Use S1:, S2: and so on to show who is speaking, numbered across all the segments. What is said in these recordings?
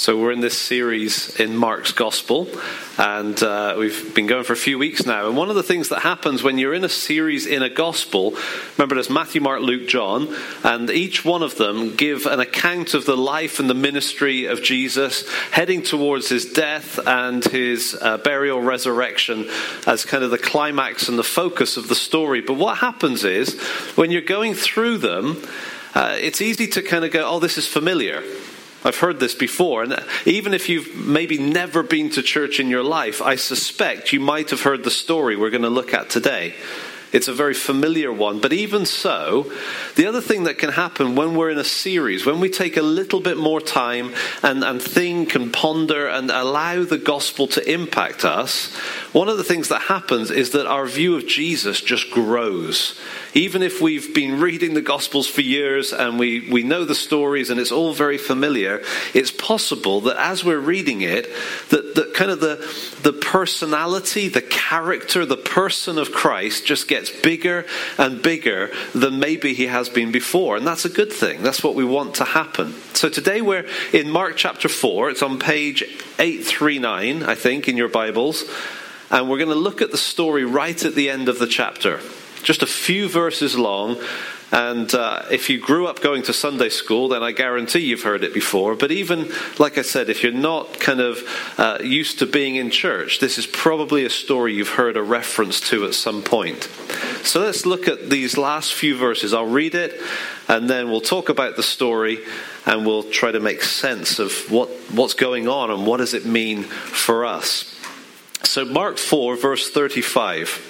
S1: So, we're in this series in Mark's Gospel, and uh, we've been going for a few weeks now. And one of the things that happens when you're in a series in a Gospel, remember there's Matthew, Mark, Luke, John, and each one of them give an account of the life and the ministry of Jesus, heading towards his death and his uh, burial, resurrection as kind of the climax and the focus of the story. But what happens is, when you're going through them, uh, it's easy to kind of go, oh, this is familiar. I've heard this before, and even if you've maybe never been to church in your life, I suspect you might have heard the story we're going to look at today. It's a very familiar one. But even so, the other thing that can happen when we're in a series, when we take a little bit more time and, and think and ponder and allow the gospel to impact us, one of the things that happens is that our view of Jesus just grows. Even if we've been reading the Gospels for years and we, we know the stories and it's all very familiar, it's possible that as we're reading it, that, that kind of the, the personality, the character, the person of Christ just gets bigger and bigger than maybe he has been before. And that's a good thing. That's what we want to happen. So today we're in Mark chapter 4. It's on page 839, I think, in your Bibles. And we're going to look at the story right at the end of the chapter. Just a few verses long. And uh, if you grew up going to Sunday school, then I guarantee you've heard it before. But even, like I said, if you're not kind of uh, used to being in church, this is probably a story you've heard a reference to at some point. So let's look at these last few verses. I'll read it, and then we'll talk about the story, and we'll try to make sense of what, what's going on and what does it mean for us. So, Mark 4, verse 35.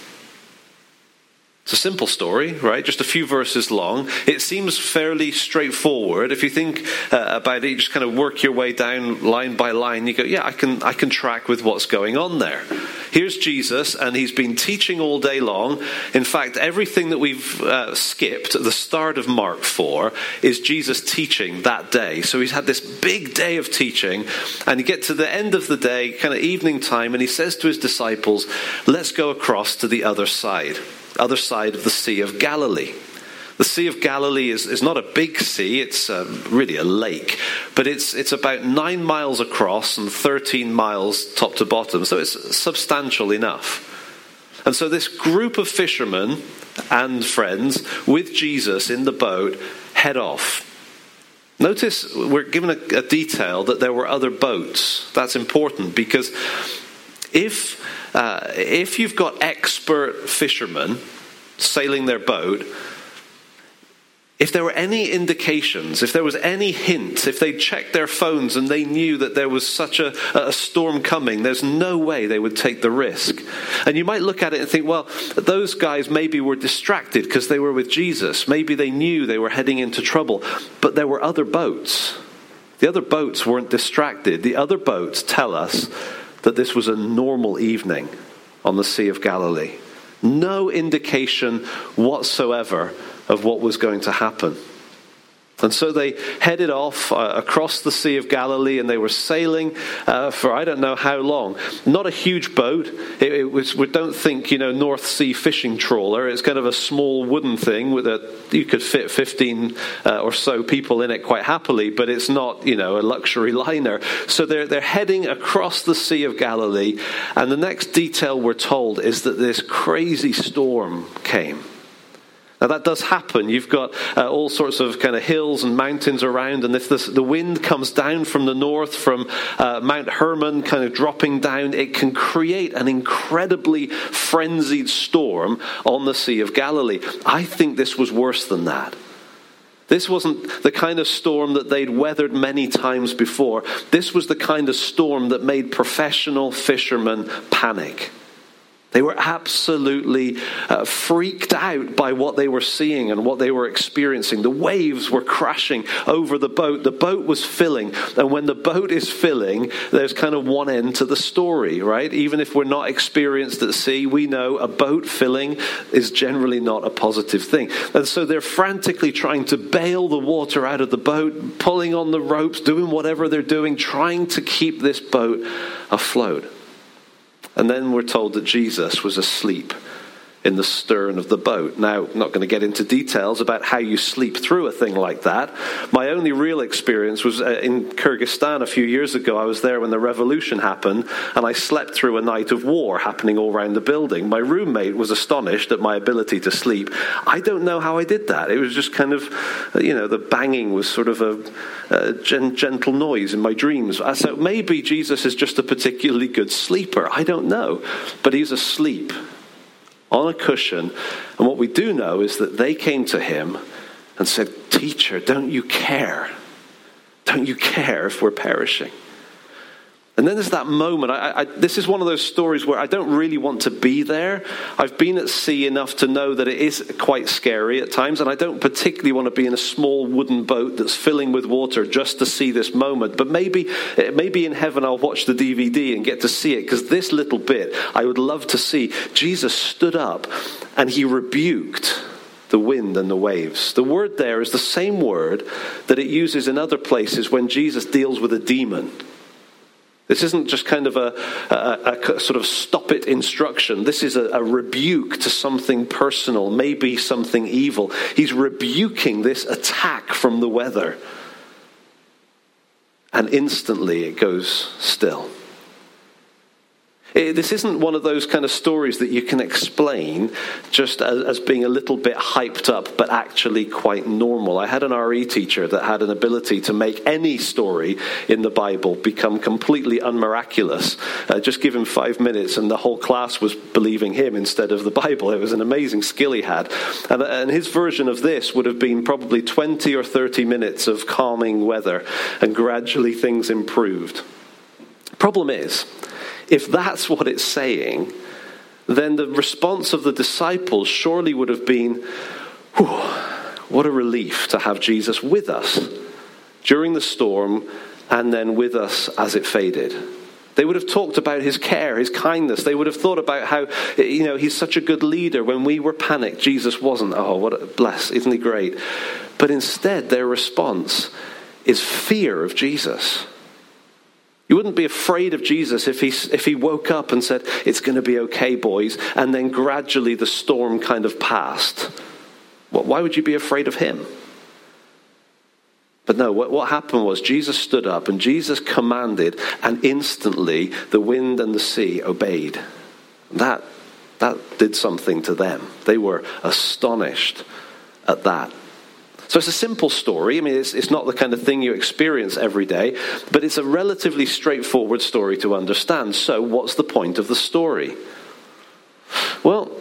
S1: It's a simple story, right? Just a few verses long. It seems fairly straightforward. If you think uh, about it, you just kind of work your way down line by line. You go, yeah, I can, I can track with what's going on there. Here's Jesus, and he's been teaching all day long. In fact, everything that we've uh, skipped at the start of Mark 4 is Jesus teaching that day. So he's had this big day of teaching, and you get to the end of the day, kind of evening time, and he says to his disciples, let's go across to the other side other side of the Sea of Galilee. The Sea of Galilee is, is not a big sea, it's um, really a lake, but it's, it's about nine miles across and 13 miles top to bottom, so it's substantial enough. And so this group of fishermen and friends with Jesus in the boat head off. Notice we're given a, a detail that there were other boats. That's important because if uh, if you've got expert fishermen sailing their boat, if there were any indications, if there was any hint, if they checked their phones and they knew that there was such a, a, storm coming, there's no way they would take the risk. And you might look at it and think, well, those guys maybe were distracted because they were with Jesus. Maybe they knew they were heading into trouble. But there were other boats. The other boats weren't distracted. The other boats tell us that this was a normal evening on the Sea of Galilee. No indication whatsoever of what was going to happen. And so they headed off uh, across the Sea of Galilee and they were sailing uh, for I don't know how long. Not a huge boat. It, it, was, we don't think, you know, North Sea fishing trawler. It's kind of a small wooden thing a, you could fit 15 uh, or so people in it quite happily, but it's not, you know, a luxury liner. So they're, they're heading across the Sea of Galilee. And the next detail we're told is that this crazy storm came. Now, that does happen. You've got uh, all sorts of kind of hills and mountains around, and if this, the wind comes down from the north, from uh, Mount Hermon, kind of dropping down, it can create an incredibly frenzied storm on the Sea of Galilee. I think this was worse than that. This wasn't the kind of storm that they'd weathered many times before. This was the kind of storm that made professional fishermen panic. They were absolutely uh, freaked out by what they were seeing and what they were experiencing. The waves were crashing over the boat. The boat was filling. And when the boat is filling, there's kind of one end to the story, right? Even if we're not experienced at sea, we know a boat filling is generally not a positive thing. And so they're frantically trying to bail the water out of the boat, pulling on the ropes, doing whatever they're doing, trying to keep this boat afloat. And then we're told that Jesus was asleep in the stern of the boat. Now, I'm not going to get into details about how you sleep through a thing like that. My only real experience was uh, in Kyrgyzstan a few years ago. I was there when the revolution happened, and I slept through a night of war happening all around the building. My roommate was astonished at my ability to sleep. I don't know how I did that. It was just kind of, uh, you know, the banging was sort of a, a gentle noise in my dreams. Uh, so maybe Jesus is just a particularly good sleeper. I don't know. But he's asleep on a cushion. And what we do know is that they came to him and said, Teacher, don't you care? Don't you care if we're perishing? And then there's that moment. I, I, this is one of those stories where I don't really want to be there. I've been at sea enough to know that it is quite scary at times, and I don't particularly want to be in a small wooden boat that's filling with water just to see this moment. But maybe, maybe in heaven I'll watch the DVD and get to see it, because this little bit I would love to see. Jesus stood up and he rebuked the wind and the waves. The word there is the same word that it uses in other places when Jesus deals with a demon. This isn't just kind of a, a, a sort of stop it instruction. This is a, a rebuke to something personal, maybe something evil. He's rebuking this attack from the weather. And instantly it goes still. It, this isn't one of those kind of stories that you can explain just as, as, being a little bit hyped up, but actually quite normal. I had an RE teacher that had an ability to make any story in the Bible become completely unmiraculous. Uh, just give him five minutes, and the whole class was believing him instead of the Bible. It was an amazing skill he had. And, and his version of this would have been probably 20 or 30 minutes of calming weather, and gradually things improved. Problem is, if that's what it's saying, then the response of the disciples surely would have been, what a relief to have Jesus with us during the storm and then with us as it faded. They would have talked about his care, his kindness. They would have thought about how, you know, he's such a good leader. When we were panicked, Jesus wasn't. Oh, what a bless. Isn't he great? But instead, their response is fear of Jesus. You wouldn't be afraid of Jesus if he, if he woke up and said, It's going to be okay, boys, and then gradually the storm kind of passed. Why would you be afraid of him? But no, what, what happened was Jesus stood up and Jesus commanded, and instantly the wind and the sea obeyed. That, that did something to them. They were astonished at that. So it's a simple story. I mean, it's, it's not the kind of thing you experience every day, but it's a relatively straightforward story to understand. So, what's the point of the story? Well,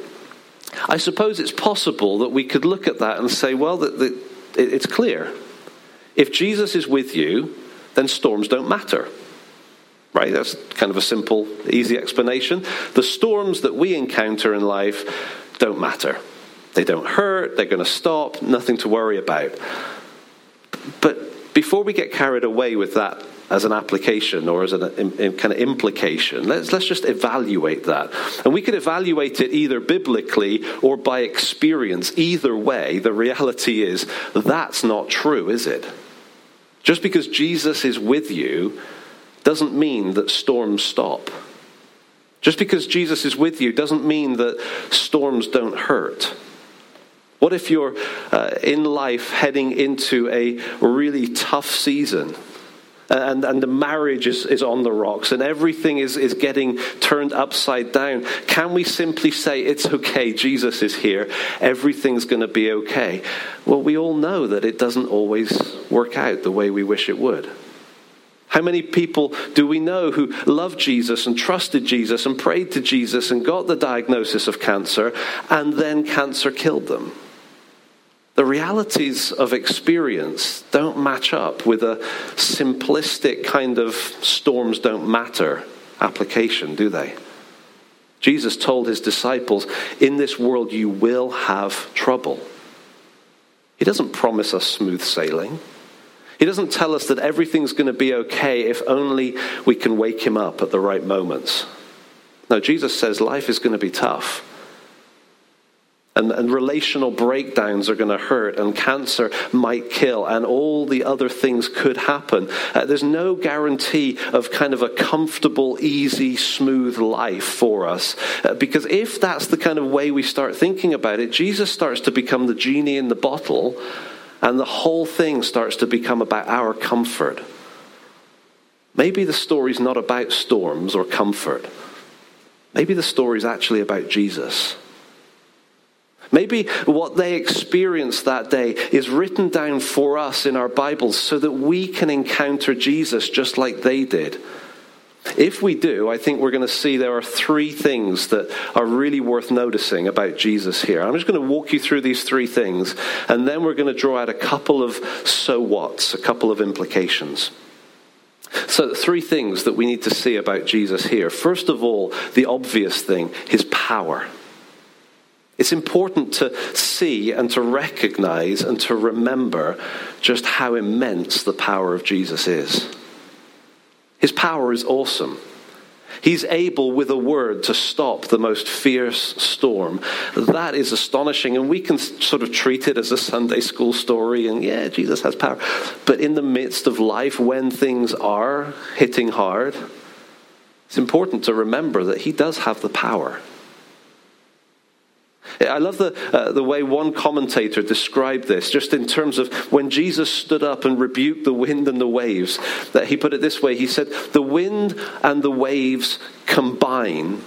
S1: I suppose it's possible that we could look at that and say, well, that, that it's clear. If Jesus is with you, then storms don't matter. Right? That's kind of a simple, easy explanation. The storms that we encounter in life don't matter. They don't hurt, they're going to stop, nothing to worry about. But before we get carried away with that as an application or as a kind of implication. Let's, let's just evaluate that. And we could evaluate it either biblically or by experience. Either way, the reality is that's not true, is it? Just because Jesus is with you doesn't mean that storms stop. Just because Jesus is with you doesn't mean that storms don't hurt. What if you're uh, in life heading into a really tough season? and, and the marriage is, is on the rocks and everything is, is getting turned upside down, can we simply say, It's okay, Jesus is here, everything's going to be okay? Well, we all know that it doesn't always work out the way we wish it would. How many people do we know who loved Jesus and trusted Jesus and prayed to Jesus and got the diagnosis of cancer and then cancer killed them? The realities of experience don't match up with a simplistic kind of storms don't matter application, do they? Jesus told his disciples, In this world you will have trouble. He doesn't promise us smooth sailing. He doesn't tell us that everything's going to be okay if only we can wake him up at the right moments. No, Jesus says life is going to be tough. And, and, relational breakdowns are going to hurt, and cancer might kill, and all the other things could happen. Uh, there's no guarantee of kind of a comfortable, easy, smooth life for us. Uh, because if that's the kind of way we start thinking about it, Jesus starts to become the genie in the bottle, and the whole thing starts to become about our comfort. Maybe the story's not about storms or comfort. Maybe the story's actually about Jesus. Maybe what they experienced that day is written down for us in our Bibles so that we can encounter Jesus just like they did. If we do, I think we're going to see there are three things that are really worth noticing about Jesus here. I'm just going to walk you through these three things, and then we're going to draw out a couple of so whats, a couple of implications. So, three things that we need to see about Jesus here. First of all, the obvious thing his power. It's important to see and to recognize and to remember just how immense the power of Jesus is. His power is awesome. He's able, with a word, to stop the most fierce storm. That is astonishing, and we can sort of treat it as a Sunday school story, and yeah, Jesus has power. But in the midst of life, when things are hitting hard, it's important to remember that He does have the power. I love the, uh, the way one commentator described this, just in terms of when Jesus stood up and rebuked the wind and the waves. That he put it this way He said, The wind and the waves combine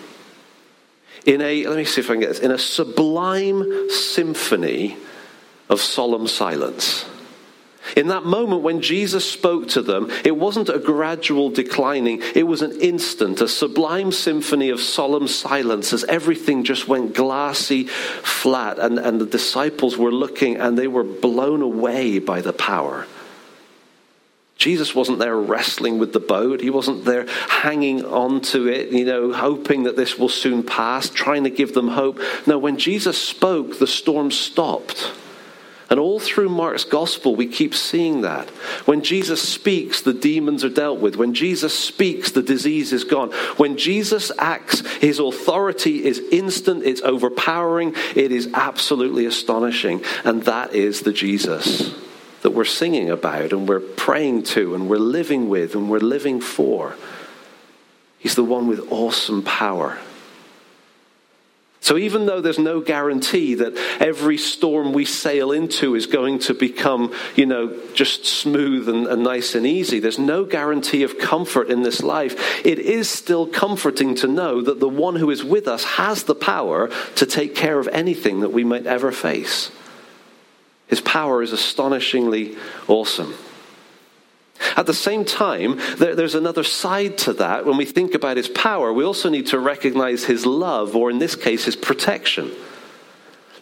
S1: in a, let me see if I can get this, in a sublime symphony of solemn silence. In that moment when Jesus spoke to them, it wasn't a gradual declining, it was an instant, a sublime symphony of solemn silence as everything just went glassy flat. And, and the disciples were looking and they were blown away by the power. Jesus wasn't there wrestling with the boat. He wasn't there hanging on to it, you know, hoping that this will soon pass, trying to give them hope. No, when Jesus spoke, the storm stopped. And all through Mark's gospel, we keep seeing that. When Jesus speaks, the demons are dealt with. When Jesus speaks, the disease is gone. When Jesus acts, his authority is instant, it's overpowering, it is absolutely astonishing. And that is the Jesus that we're singing about and we're praying to and we're living with and we're living for. He's the one with awesome power. So, even though there's no guarantee that every storm we sail into is going to become, you know, just smooth and, and, nice and easy, there's no guarantee of comfort in this life. It is still comforting to know that the one who is with us has the power to take care of anything that we might ever face. His power is astonishingly awesome. At the same time, there, there's another side to that. When we think about his power, we also need to recognize his love, or in this case, his protection.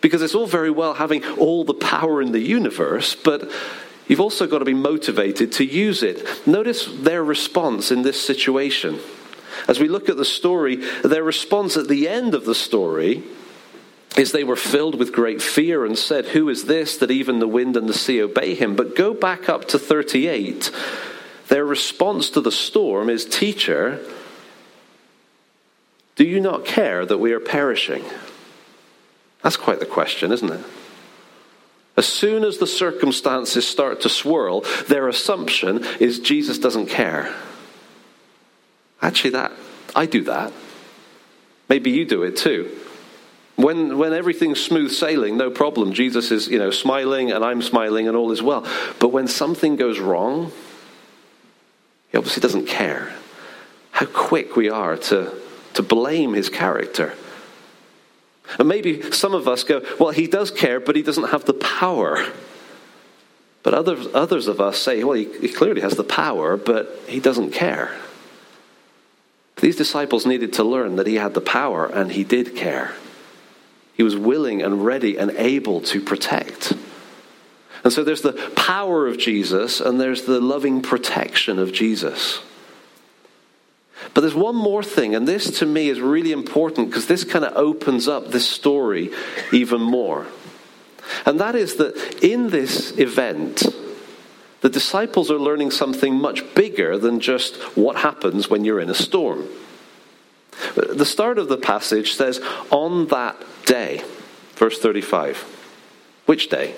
S1: Because it's all very well having all the power in the universe, but you've also got to be motivated to use it. Notice their response in this situation. As we look at the story, their response at the end of the story is they were filled with great fear and said, Who is this that even the wind and the sea obey him? But go back up to 38. Their response to the storm is, Teacher, do you not care that we are perishing? That's quite the question, isn't it? As soon as the circumstances start to swirl, their assumption is Jesus doesn't care. Actually, that I do that. Maybe you do it too. When, when everything's smooth sailing, no problem. Jesus is, you know, smiling and I'm smiling and all is well. But when something goes wrong, He obviously doesn't care. How quick we are to, to blame his character. And maybe some of us go, well, he does care, but he doesn't have the power. But others, others of us say, well, he, he clearly has the power, but he doesn't care. These disciples needed to learn that he had the power and he did care. He was willing and ready and able to protect. And so there's the power of Jesus and there's the loving protection of Jesus. But there's one more thing, and this to me is really important because this kind of opens up this story even more. And that is that in this event, the disciples are learning something much bigger than just what happens when you're in a storm. The start of the passage says, On that day, verse 35. Which day?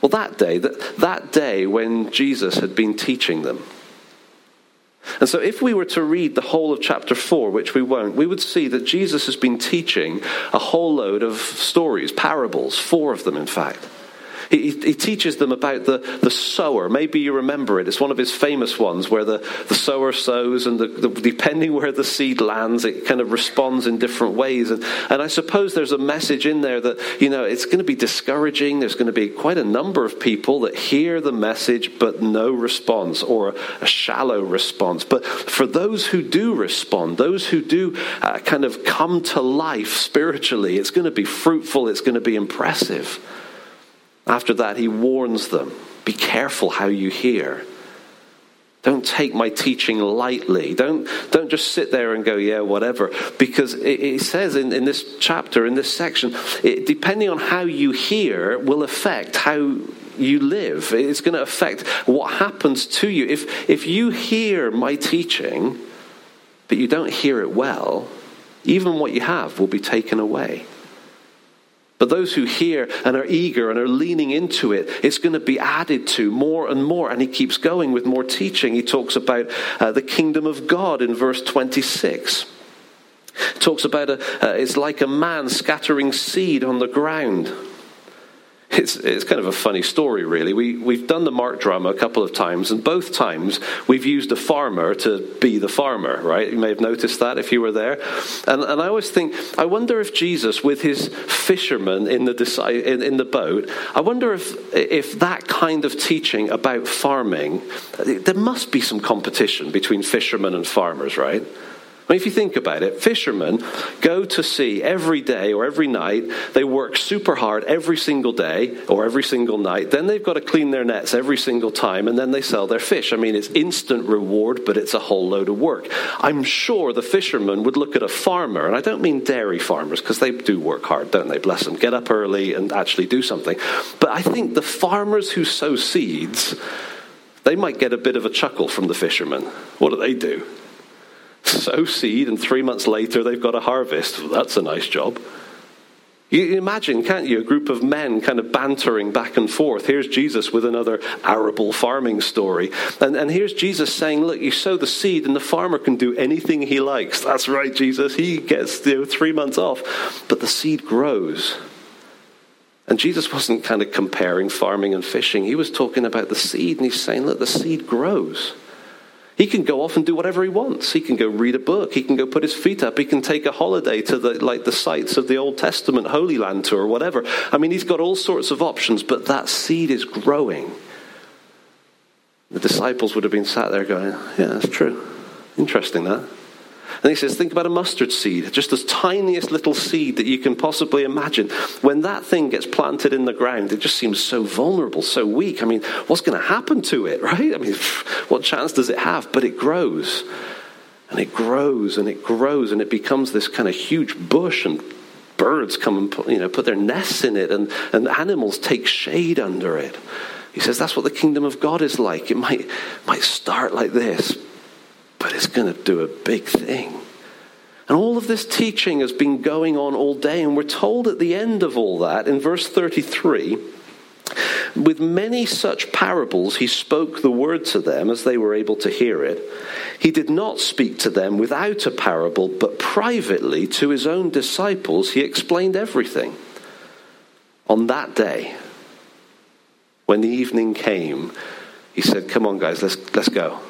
S1: Well, that day, that, that day when Jesus had been teaching them. And so, if we were to read the whole of chapter 4, which we won't, we would see that Jesus has been teaching a whole load of stories, parables, four of them, in fact. He, he, teaches them about the, the sower. Maybe you remember it. It's one of his famous ones where the, the sower sows, and the, the, depending where the seed lands, it kind of responds in different ways. And, and I suppose there's a message in there that, you know, it's going to be discouraging. There's going to be quite a number of people that hear the message but no response or a shallow response. But for those who do respond, those who do uh, kind of come to life spiritually, it's going to be fruitful, it's going to be impressive. After that, he warns them be careful how you hear. Don't take my teaching lightly. Don't, don't just sit there and go, yeah, whatever. Because it, it says in, in this chapter, in this section, it, depending on how you hear, will affect how you live. It's going to affect what happens to you. If, if you hear my teaching, but you don't hear it well, even what you have will be taken away. But those who hear and are eager and are leaning into it, it's going to be added to more and more. And he keeps going with more teaching. He talks about uh, the kingdom of God in verse 26. He talks about a, uh, it's like a man scattering seed on the ground. It's, it's kind of a funny story, really. We, we've done the Mark drama a couple of times, and both times we've used a farmer to be the farmer, right? You may have noticed that if you were there. And, and I always think, I wonder if Jesus, with his fishermen in the, in, in the boat, I wonder if, if that kind of teaching about farming, there must be some competition between fishermen and farmers, right? I mean, if you think about it, fishermen go to sea every day or every night. They work super hard every single day or every single night. Then they've got to clean their nets every single time, and then they sell their fish. I mean, it's instant reward, but it's a whole load of work. I'm sure the fishermen would look at a farmer, and I don't mean dairy farmers because they do work hard, don't they? Bless them. Get up early and actually do something. But I think the farmers who sow seeds, they might get a bit of a chuckle from the fishermen. What do they do? Sow seed, and three months later they've got a harvest. Well, that's a nice job. You imagine, can't you, a group of men kind of bantering back and forth. Here's Jesus with another arable farming story. And, and here's Jesus saying, Look, you sow the seed, and the farmer can do anything he likes. That's right, Jesus. He gets you know, three months off. But the seed grows. And Jesus wasn't kind of comparing farming and fishing. He was talking about the seed, and he's saying, Look, the seed grows. He can go off and do whatever he wants. He can go read a book. He can go put his feet up. He can take a holiday to the like the sites of the Old Testament Holy Land tour or whatever. I mean, he's got all sorts of options, but that seed is growing. The disciples would have been sat there going, "Yeah, that's true. Interesting that." And he says, think about a mustard seed, just the tiniest little seed that you can possibly imagine. When that thing gets planted in the ground, it just seems so vulnerable, so weak. I mean, what's going to happen to it, right? I mean, what chance does it have? But it grows. And it grows and it grows and it becomes this kind of huge bush and birds come and put, you know, put their nests in it and, and animals take shade under it. He says that's what the kingdom of God is like. It might, might start like this, but it's going to do a big thing. And all of this teaching has been going on all day, and we're told at the end of all that, in verse 33, with many such parables he spoke the word to them as they were able to hear it. He did not speak to them without a parable, but privately to his own disciples he explained everything. On that day, when the evening came, he said, Come on, guys, let's, let's go.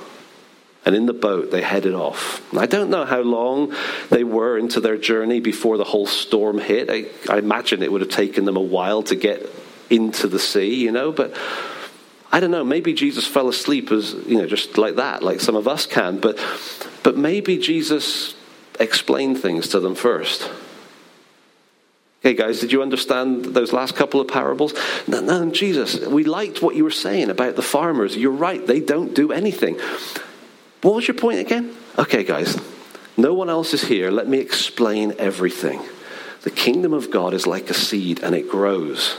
S1: And in the boat, they headed off. I don't know how long they were into their journey before the whole storm hit. I, I imagine it would have taken them a while to get into the sea, you know, but I don't know, maybe Jesus fell asleep as, you know, just like that, like some of us can, but but maybe Jesus explained things to them first. Okay, guys, did you understand those last couple of parables? No, no, Jesus, we liked what you were saying about the farmers. You're right, they don't do anything. What was your point again? Okay, guys, no one else is here. Let me explain everything. The kingdom of God is like a seed and it grows.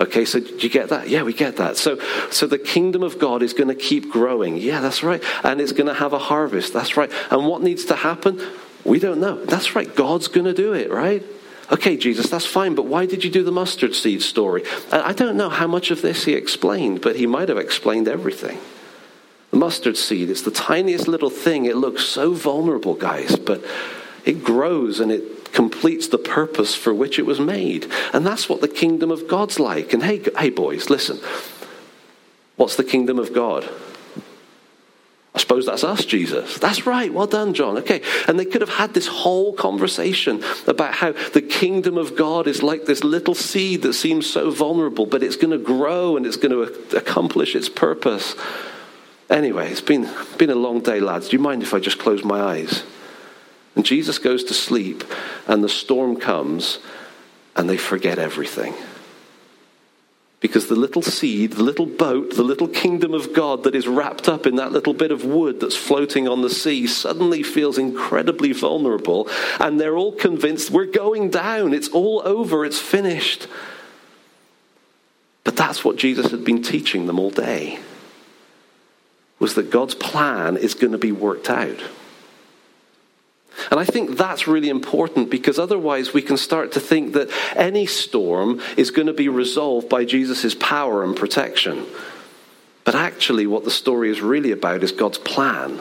S1: Okay, so do you get that? Yeah, we get that. So, so the kingdom of God is going to keep growing. Yeah, that's right. And it's going to have a harvest. That's right. And what needs to happen? We don't know. That's right. God's going to do it, right? Okay, Jesus, that's fine, but why did you do the mustard seed story? I don't know how much of this he explained, but he might have explained everything. The mustard seed, it's the tiniest little thing. It looks so vulnerable, guys, but it grows and it completes the purpose for which it was made. And that's what the kingdom of God's like. And hey, hey boys, listen. What's the kingdom of God? I suppose that's us, Jesus. That's right. Well done, John. Okay. And they could have had this whole conversation about how the kingdom of God is like this little seed that seems so vulnerable, but it's going to grow and it's going to accomplish its purpose. Anyway, it's been, been a long day, lads. Do you mind if I just close my eyes? And Jesus goes to sleep, and the storm comes, and they forget everything. Because the little seed, the little boat, the little kingdom of God that is wrapped up in that little bit of wood that's floating on the sea suddenly feels incredibly vulnerable, and they're all convinced we're going down, it's all over, it's finished. But that's what Jesus had been teaching them all day was that God's plan is going to be worked out. And I think that's really important because otherwise we can start to think that any storm is going to be resolved by Jesus' power and protection. But actually, what the story is really about is God's plan.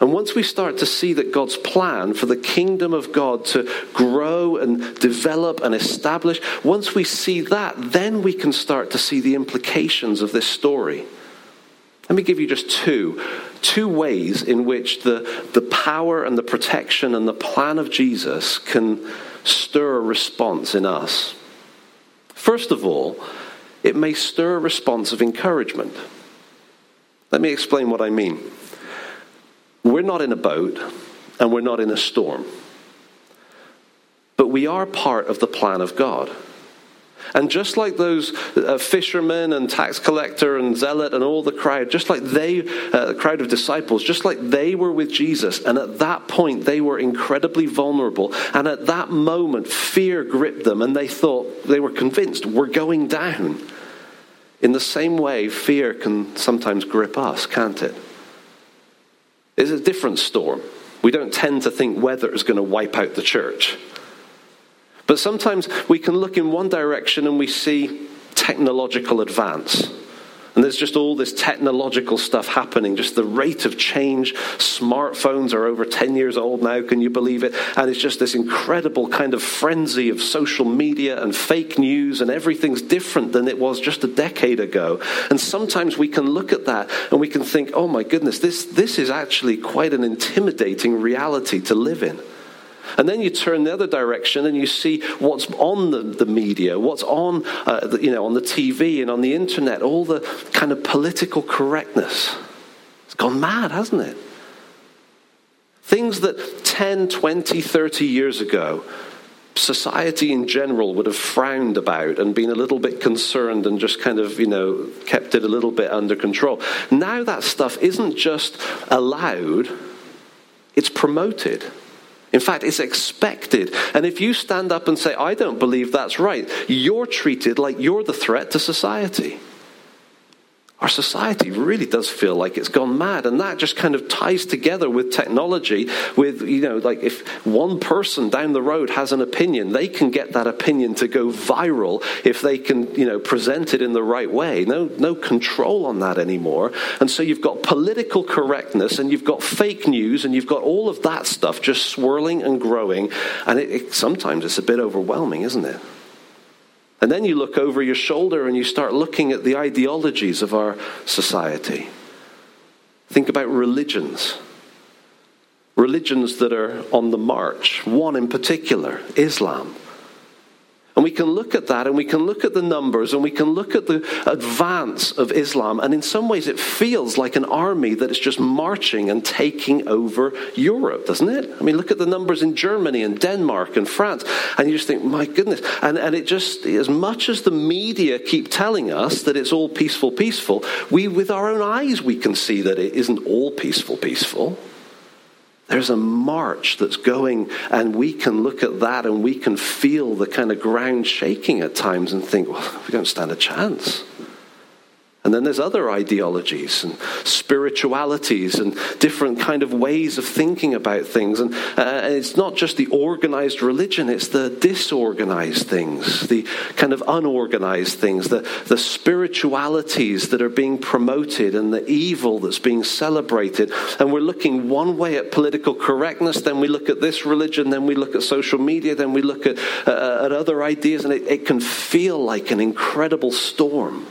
S1: And once we start to see that God's plan for the kingdom of God to grow and develop and establish, once we see that, then we can start to see the implications of this story. Let me give you just two. Two ways in which the, the power and the protection and the plan of Jesus can stir a response in us. First of all, it may stir a response of encouragement. Let me explain what I mean. We're not in a boat and we're not in a storm, but we are part of the plan of God. And just like those uh, fishermen and tax collector and zealot and all the crowd, just like they, uh, the crowd of disciples, just like they were with Jesus, and at that point they were incredibly vulnerable. And at that moment, fear gripped them, and they thought, they were convinced, we're going down. In the same way, fear can sometimes grip us, can't it? It's a different storm. We don't tend to think weather is going to wipe out the church. But sometimes we can look in one direction and we see technological advance. And there's just all this technological stuff happening, just the rate of change. Smartphones are over 10 years old now, can you believe it? And it's just this incredible kind of frenzy of social media and fake news, and everything's different than it was just a decade ago. And sometimes we can look at that and we can think, oh my goodness, this, this is actually quite an intimidating reality to live in. And then you turn the other direction and you see what's on the, the media, what's on, uh, the, you know, on the TV and on the internet, all the kind of political correctness. It's gone mad, hasn't it? Things that 10, 20, 30 years ago, society in general would have frowned about and been a little bit concerned and just kind of, you know, kept it a little bit under control. Now that stuff isn't just allowed, it's promoted. In fact, it's expected. And if you stand up and say, I don't believe that's right, you're treated like you're the threat to society our society really does feel like it's gone mad and that just kind of ties together with technology with you know like if one person down the road has an opinion they can get that opinion to go viral if they can you know present it in the right way. No no control on that anymore. And so you've got political correctness and you've got fake news and you've got all of that stuff just swirling and growing. And it, it, sometimes it's a bit overwhelming isn't it and then you look over your shoulder and you start looking at the ideologies of our society. Think about religions. Religions that are on the march, one in particular, Islam. And we can look at that and we can look at the numbers and we can look at the advance of Islam. And in some ways, it feels like an army that is just marching and taking over Europe, doesn't it? I mean, look at the numbers in Germany and Denmark and France. And you just think, my goodness. And, and it just, as much as the media keep telling us that it's all peaceful, peaceful, we, with our own eyes, we can see that it isn't all peaceful, peaceful. There's a march that's going, and we can look at that and we can feel the kind of ground shaking at times and think, well, we don't stand a chance. And then there's other ideologies and spiritualities and different kind of ways of thinking about things. And, uh, and it's not just the organized religion, it's the disorganized things, the kind of unorganized things, the, the spiritualities that are being promoted and the evil that's being celebrated. And we're looking one way at political correctness, then we look at this religion, then we look at social media, then we look at, uh, at other ideas, and it, it can feel like an incredible storm.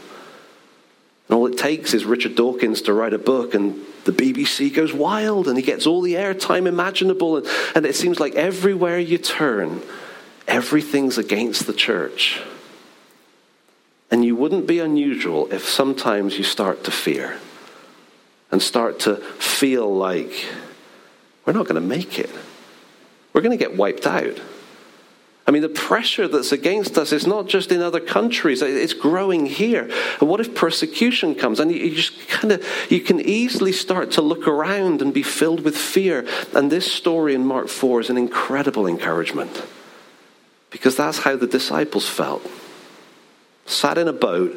S1: And all it takes is Richard Dawkins to write a book, and the BBC goes wild, and he gets all the airtime imaginable. And, and it seems like everywhere you turn, everything's against the church. And you wouldn't be unusual if sometimes you start to fear and start to feel like we're not going to make it. We're going to get wiped out. I mean, the pressure that's against us is not just in other countries, it's growing here. And what if persecution comes? And you just kind of, you can easily start to look around and be filled with fear. And this story in Mark 4 is an incredible encouragement because that's how the disciples felt. Sat in a boat,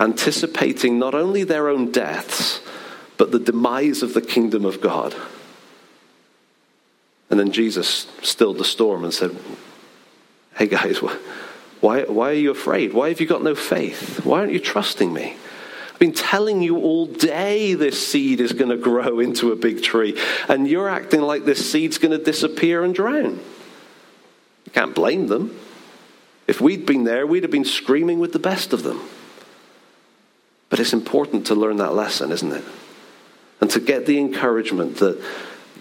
S1: anticipating not only their own deaths, but the demise of the kingdom of God. And then Jesus stilled the storm and said, Hey guys, why, why are you afraid? Why have you got no faith? Why aren't you trusting me? I've been telling you all day this seed is going to grow into a big tree, and you're acting like this seed's going to disappear and drown. You can't blame them. If we'd been there, we'd have been screaming with the best of them. But it's important to learn that lesson, isn't it? And to get the encouragement that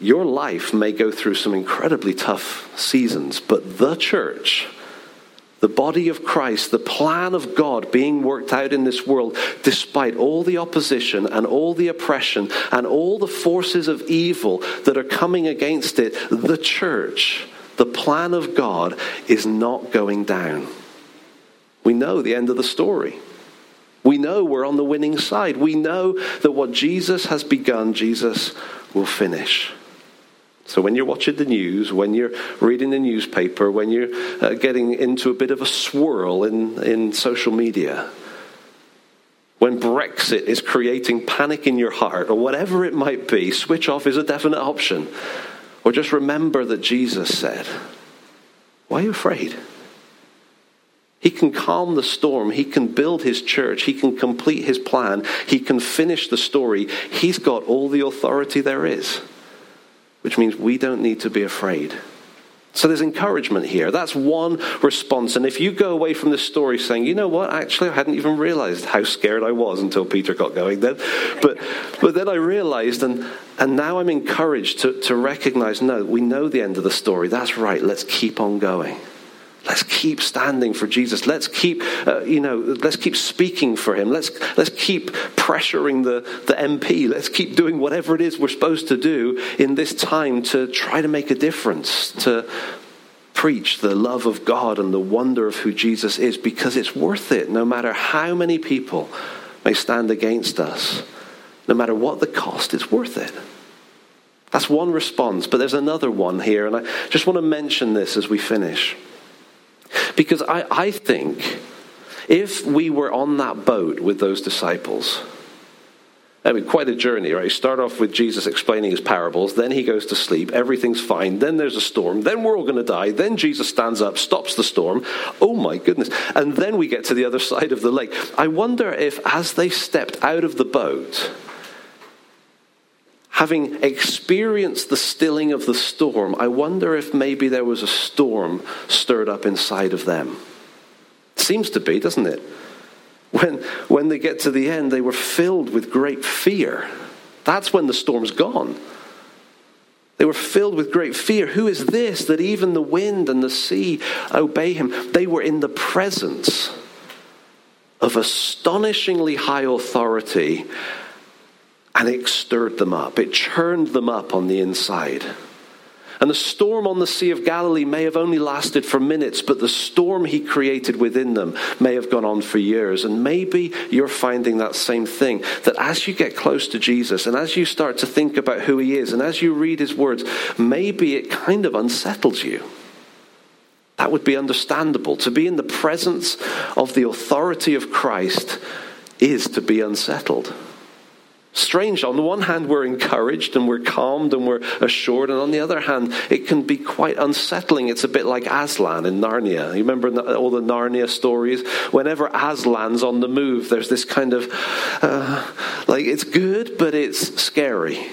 S1: your life may go through some incredibly tough seasons, but the church, the body of Christ, the plan of God being worked out in this world, despite all the opposition and all the oppression and all the forces of evil that are coming against it, the church, the plan of God, is not going down. We know the end of the story. We know we're on the winning side. We know that what Jesus has begun, Jesus will finish. So, when you're watching the news, when you're reading the newspaper, when you're uh, getting into a bit of a swirl in, in social media, when Brexit is creating panic in your heart, or whatever it might be, switch off is a definite option. Or just remember that Jesus said, Why are you afraid? He can calm the storm. He can build his church. He can complete his plan. He can finish the story. He's got all the authority there is which means we don't need to be afraid. So there's encouragement here. That's one response. And if you go away from this story saying, you know what, actually, I hadn't even realized how scared I was until Peter got going then. But, but then I realized, and, and now I'm encouraged to, to recognize no, we know the end of the story. That's right. Let's keep on going. Let's keep standing for Jesus. Let's keep, uh, you know, let's keep speaking for him. Let's, let's keep pressuring the, the MP. Let's keep doing whatever it is we're supposed to do in this time to try to make a difference, to preach the love of God and the wonder of who Jesus is, because it's worth it no matter how many people may stand against us. No matter what the cost, it's worth it. That's one response, but there's another one here, and I just want to mention this as we finish. Because I, I think if we were on that boat with those disciples, I mean, quite a journey, right? Start off with Jesus explaining his parables, then he goes to sleep, everything's fine, then there's a storm, then we're all going to die, then Jesus stands up, stops the storm. Oh my goodness. And then we get to the other side of the lake. I wonder if, as they stepped out of the boat, having experienced the stilling of the storm, I wonder if maybe there was a storm stirred up inside of them. Seems to be, doesn't it? When, when they get to the end, they were filled with great fear. That's when the storm's gone. They were filled with great fear. Who is this that even the wind and the sea obey him? They were in the presence of astonishingly high authority, and it stirred them up. It churned them up on the inside. And the storm on the Sea of Galilee may have only lasted for minutes, but the storm he created within them may have gone on for years. And maybe you're finding that same thing that as you get close to Jesus and as you start to think about who he is and as you read his words, maybe it kind of unsettles you. That would be understandable. To be in the presence of the authority of Christ is to be unsettled. Strange. On the one hand, we're encouraged and we're calmed and we're assured, and on the other hand, it can be quite unsettling. It's a bit like Aslan in Narnia. You remember all the Narnia stories? Whenever Aslan's on the move, there's this kind of uh, like it's good, but it's scary.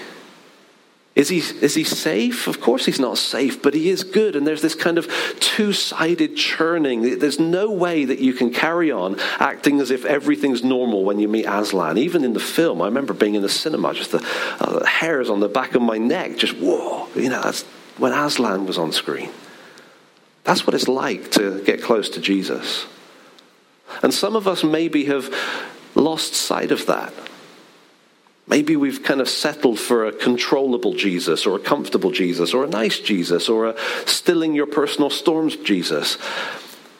S1: Is he, is he safe? Of course he's not safe, but he is good. And there's this kind of two sided churning. There's no way that you can carry on acting as if everything's normal when you meet Aslan. Even in the film, I remember being in the cinema, just the, uh, hairs on the back of my neck, just whoa. You know, that's when Aslan was on screen. That's what it's like to get close to Jesus. And some of us maybe have lost sight of that. Maybe we've kind of settled for a controllable Jesus or a comfortable Jesus or a nice Jesus or a stilling your personal storms Jesus.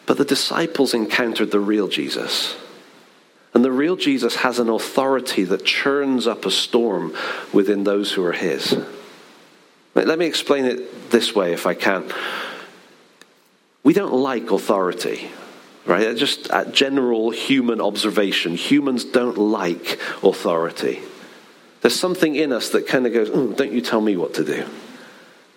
S1: But the disciples encountered the real Jesus. And the real Jesus has an authority that churns up a storm within those who are his. Let me explain it this way if I can. We don't like authority, right? Just a general human observation. Humans don't like authority. There's something in us that kind of goes, don't you tell me what to do.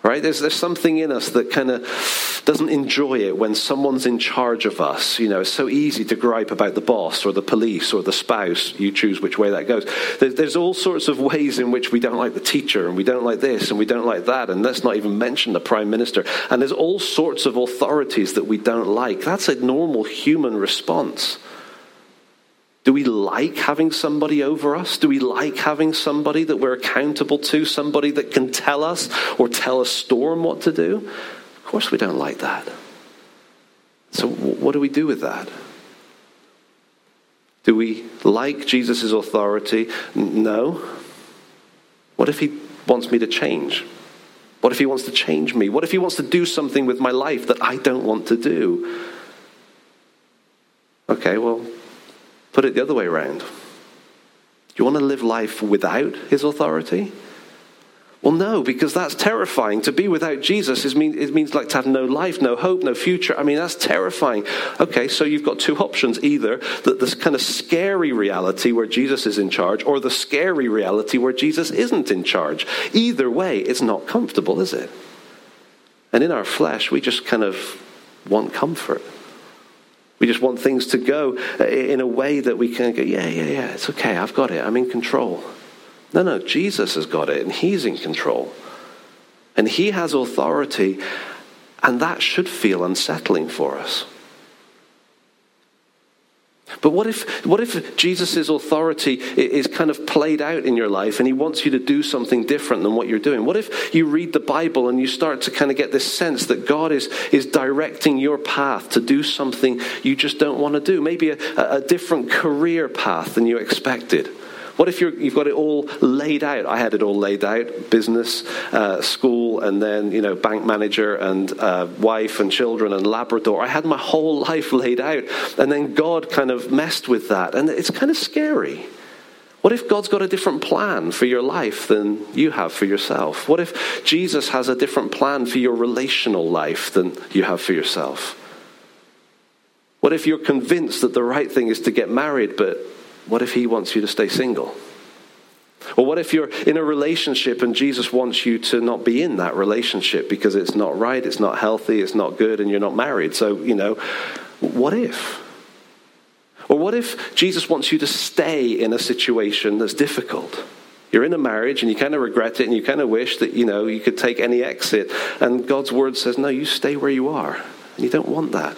S1: Right? There's, there's something in us that kind of doesn't enjoy it when someone's in charge of us. You know, it's so easy to gripe about the boss or the police or the spouse. You choose which way that goes. There's, there's all sorts of ways in which we don't like the teacher and we don't like this and we don't like that. And let's not even mention the prime minister. And there's all sorts of authorities that we don't like. That's a normal human response. Do we like having somebody over us? Do we like having somebody that we're accountable to, somebody that can tell us or tell a storm what to do? Of course, we don't like that. So, what do we do with that? Do we like Jesus' authority? No. What if he wants me to change? What if he wants to change me? What if he wants to do something with my life that I don't want to do? Okay, well, Put it the other way around. Do you want to live life without his authority? Well, no, because that's terrifying. To be without Jesus is mean, it means like to have no life, no hope, no future. I mean, that's terrifying. Okay, so you've got two options either that this kind of scary reality where Jesus is in charge, or the scary reality where Jesus isn't in charge. Either way, it's not comfortable, is it? And in our flesh, we just kind of want comfort. We just want things to go uh, in a way that we can go, yeah, yeah, yeah, it's okay, I've got it, I'm in control. No, no, Jesus has got it, and He's in control. And He has authority, and that should feel unsettling for us. But what if, what if Jesus' authority is kind of played out in your life and he wants you to do something different than what you're doing? What if you read the Bible and you start to kind of get this sense that God is, is directing your path to do something you just don't want to do? Maybe a, a different career path than you expected. What if you have got it all laid out? I had it all laid out business, uh, school, and then, you know, bank manager and uh, wife and children and Labrador. I had my whole life laid out. And then God kind of messed with that. And it's kind of scary. What if God's got a different plan for your life than you have for yourself? What if Jesus has a different plan for your relational life than you have for yourself? What if you're convinced that the right thing is to get married, but what if he wants you to stay single? Or what if you're in a relationship and Jesus wants you to not be in that relationship because it's not right, it's not healthy, it's not good, and you're not married? So, you know, what if? Or what if Jesus wants you to stay in a situation that's difficult? You're in a marriage and you kind of regret it and you kind of wish that, you know, you could take any exit. And God's word says, no, you stay where you are. And you don't want that.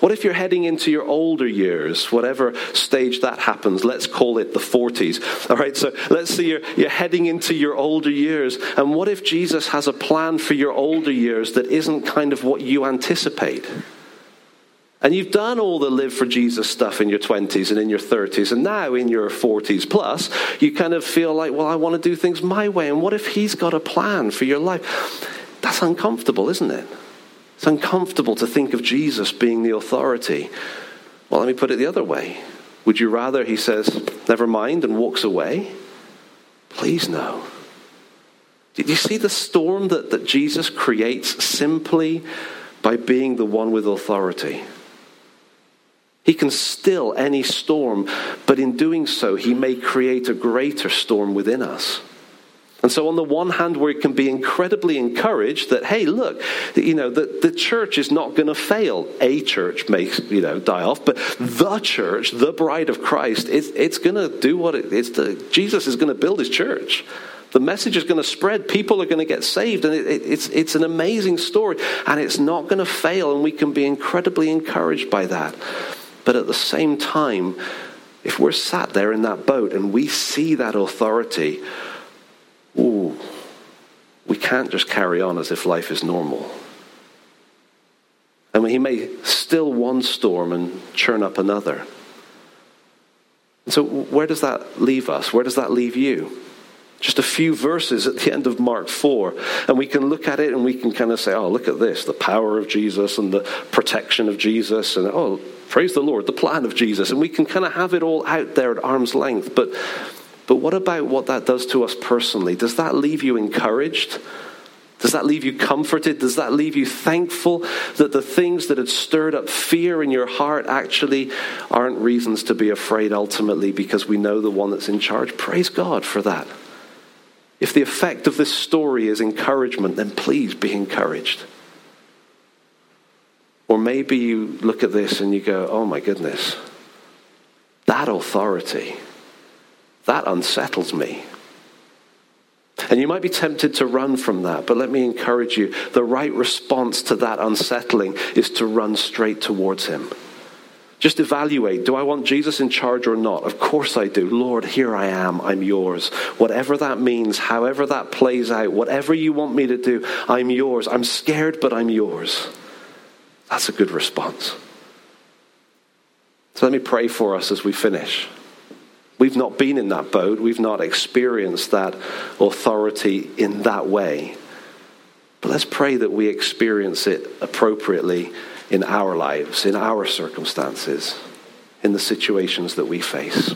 S1: What if you're heading into your older years, whatever stage that happens? Let's call it the 40s. All right, so let's say you're, you're heading into your older years. And what if Jesus has a plan for your older years that isn't kind of what you anticipate? And you've done all the live for Jesus stuff in your 20s and in your 30s, and now in your 40s plus, you kind of feel like, well, I want to do things my way. And what if He's got a plan for your life? That's uncomfortable, isn't it? It's uncomfortable to think of Jesus being the authority. Well, let me put it the other way. Would you rather, he says, never mind and walks away? Please no. Did you see the storm that, that Jesus creates simply by being the one with authority? He can still any storm, but in doing so, he may create a greater storm within us. And so, on the one hand, we can be incredibly encouraged that, hey, look, you know, the, the church is not going to fail. A church may, you know, die off, but the church, the bride of Christ, it's, it's going to do what it, it's the, Jesus is going to build his church. The message is going to spread. People are going to get saved. And it, it, it's, it's an amazing story. And it's not going to fail. And we can be incredibly encouraged by that. But at the same time, if we're sat there in that boat and we see that authority, ooh, we can't just carry on as if life is normal. Mean, he may still one storm and churn up another. And So, where does that leave us? Where does that leave you? Just a few verses at the end of Mark 4, and we can look at it and we can kind of say, oh, look at this the power of Jesus and the protection of Jesus, and oh, praise the Lord, the plan of Jesus. And we can kind of have it all out there at arm's length. But but what about what that does to us personally? Does that leave you encouraged? Does that leave you comforted? Does that leave you thankful that the things that had stirred up fear in your heart actually aren't reasons to be afraid ultimately because we know the one that's in charge? Praise God for that. If the effect of this story is encouragement, then please be encouraged. Or maybe you look at this and you go, oh my goodness, that authority that unsettles me. And you might be tempted to run from that, but let me encourage you the right response to that unsettling is to run straight towards Him. Just evaluate do I want Jesus in charge or not? Of course I do. Lord, here I am. I'm yours. Whatever that means, however that plays out, whatever you want me to do, I'm yours. I'm scared, but I'm yours. That's a good response. So let me pray for us as we finish. We've not been in that boat. We've not experienced that authority in that way. But let's pray that we experience it appropriately in our lives, in our circumstances, in the situations that we face.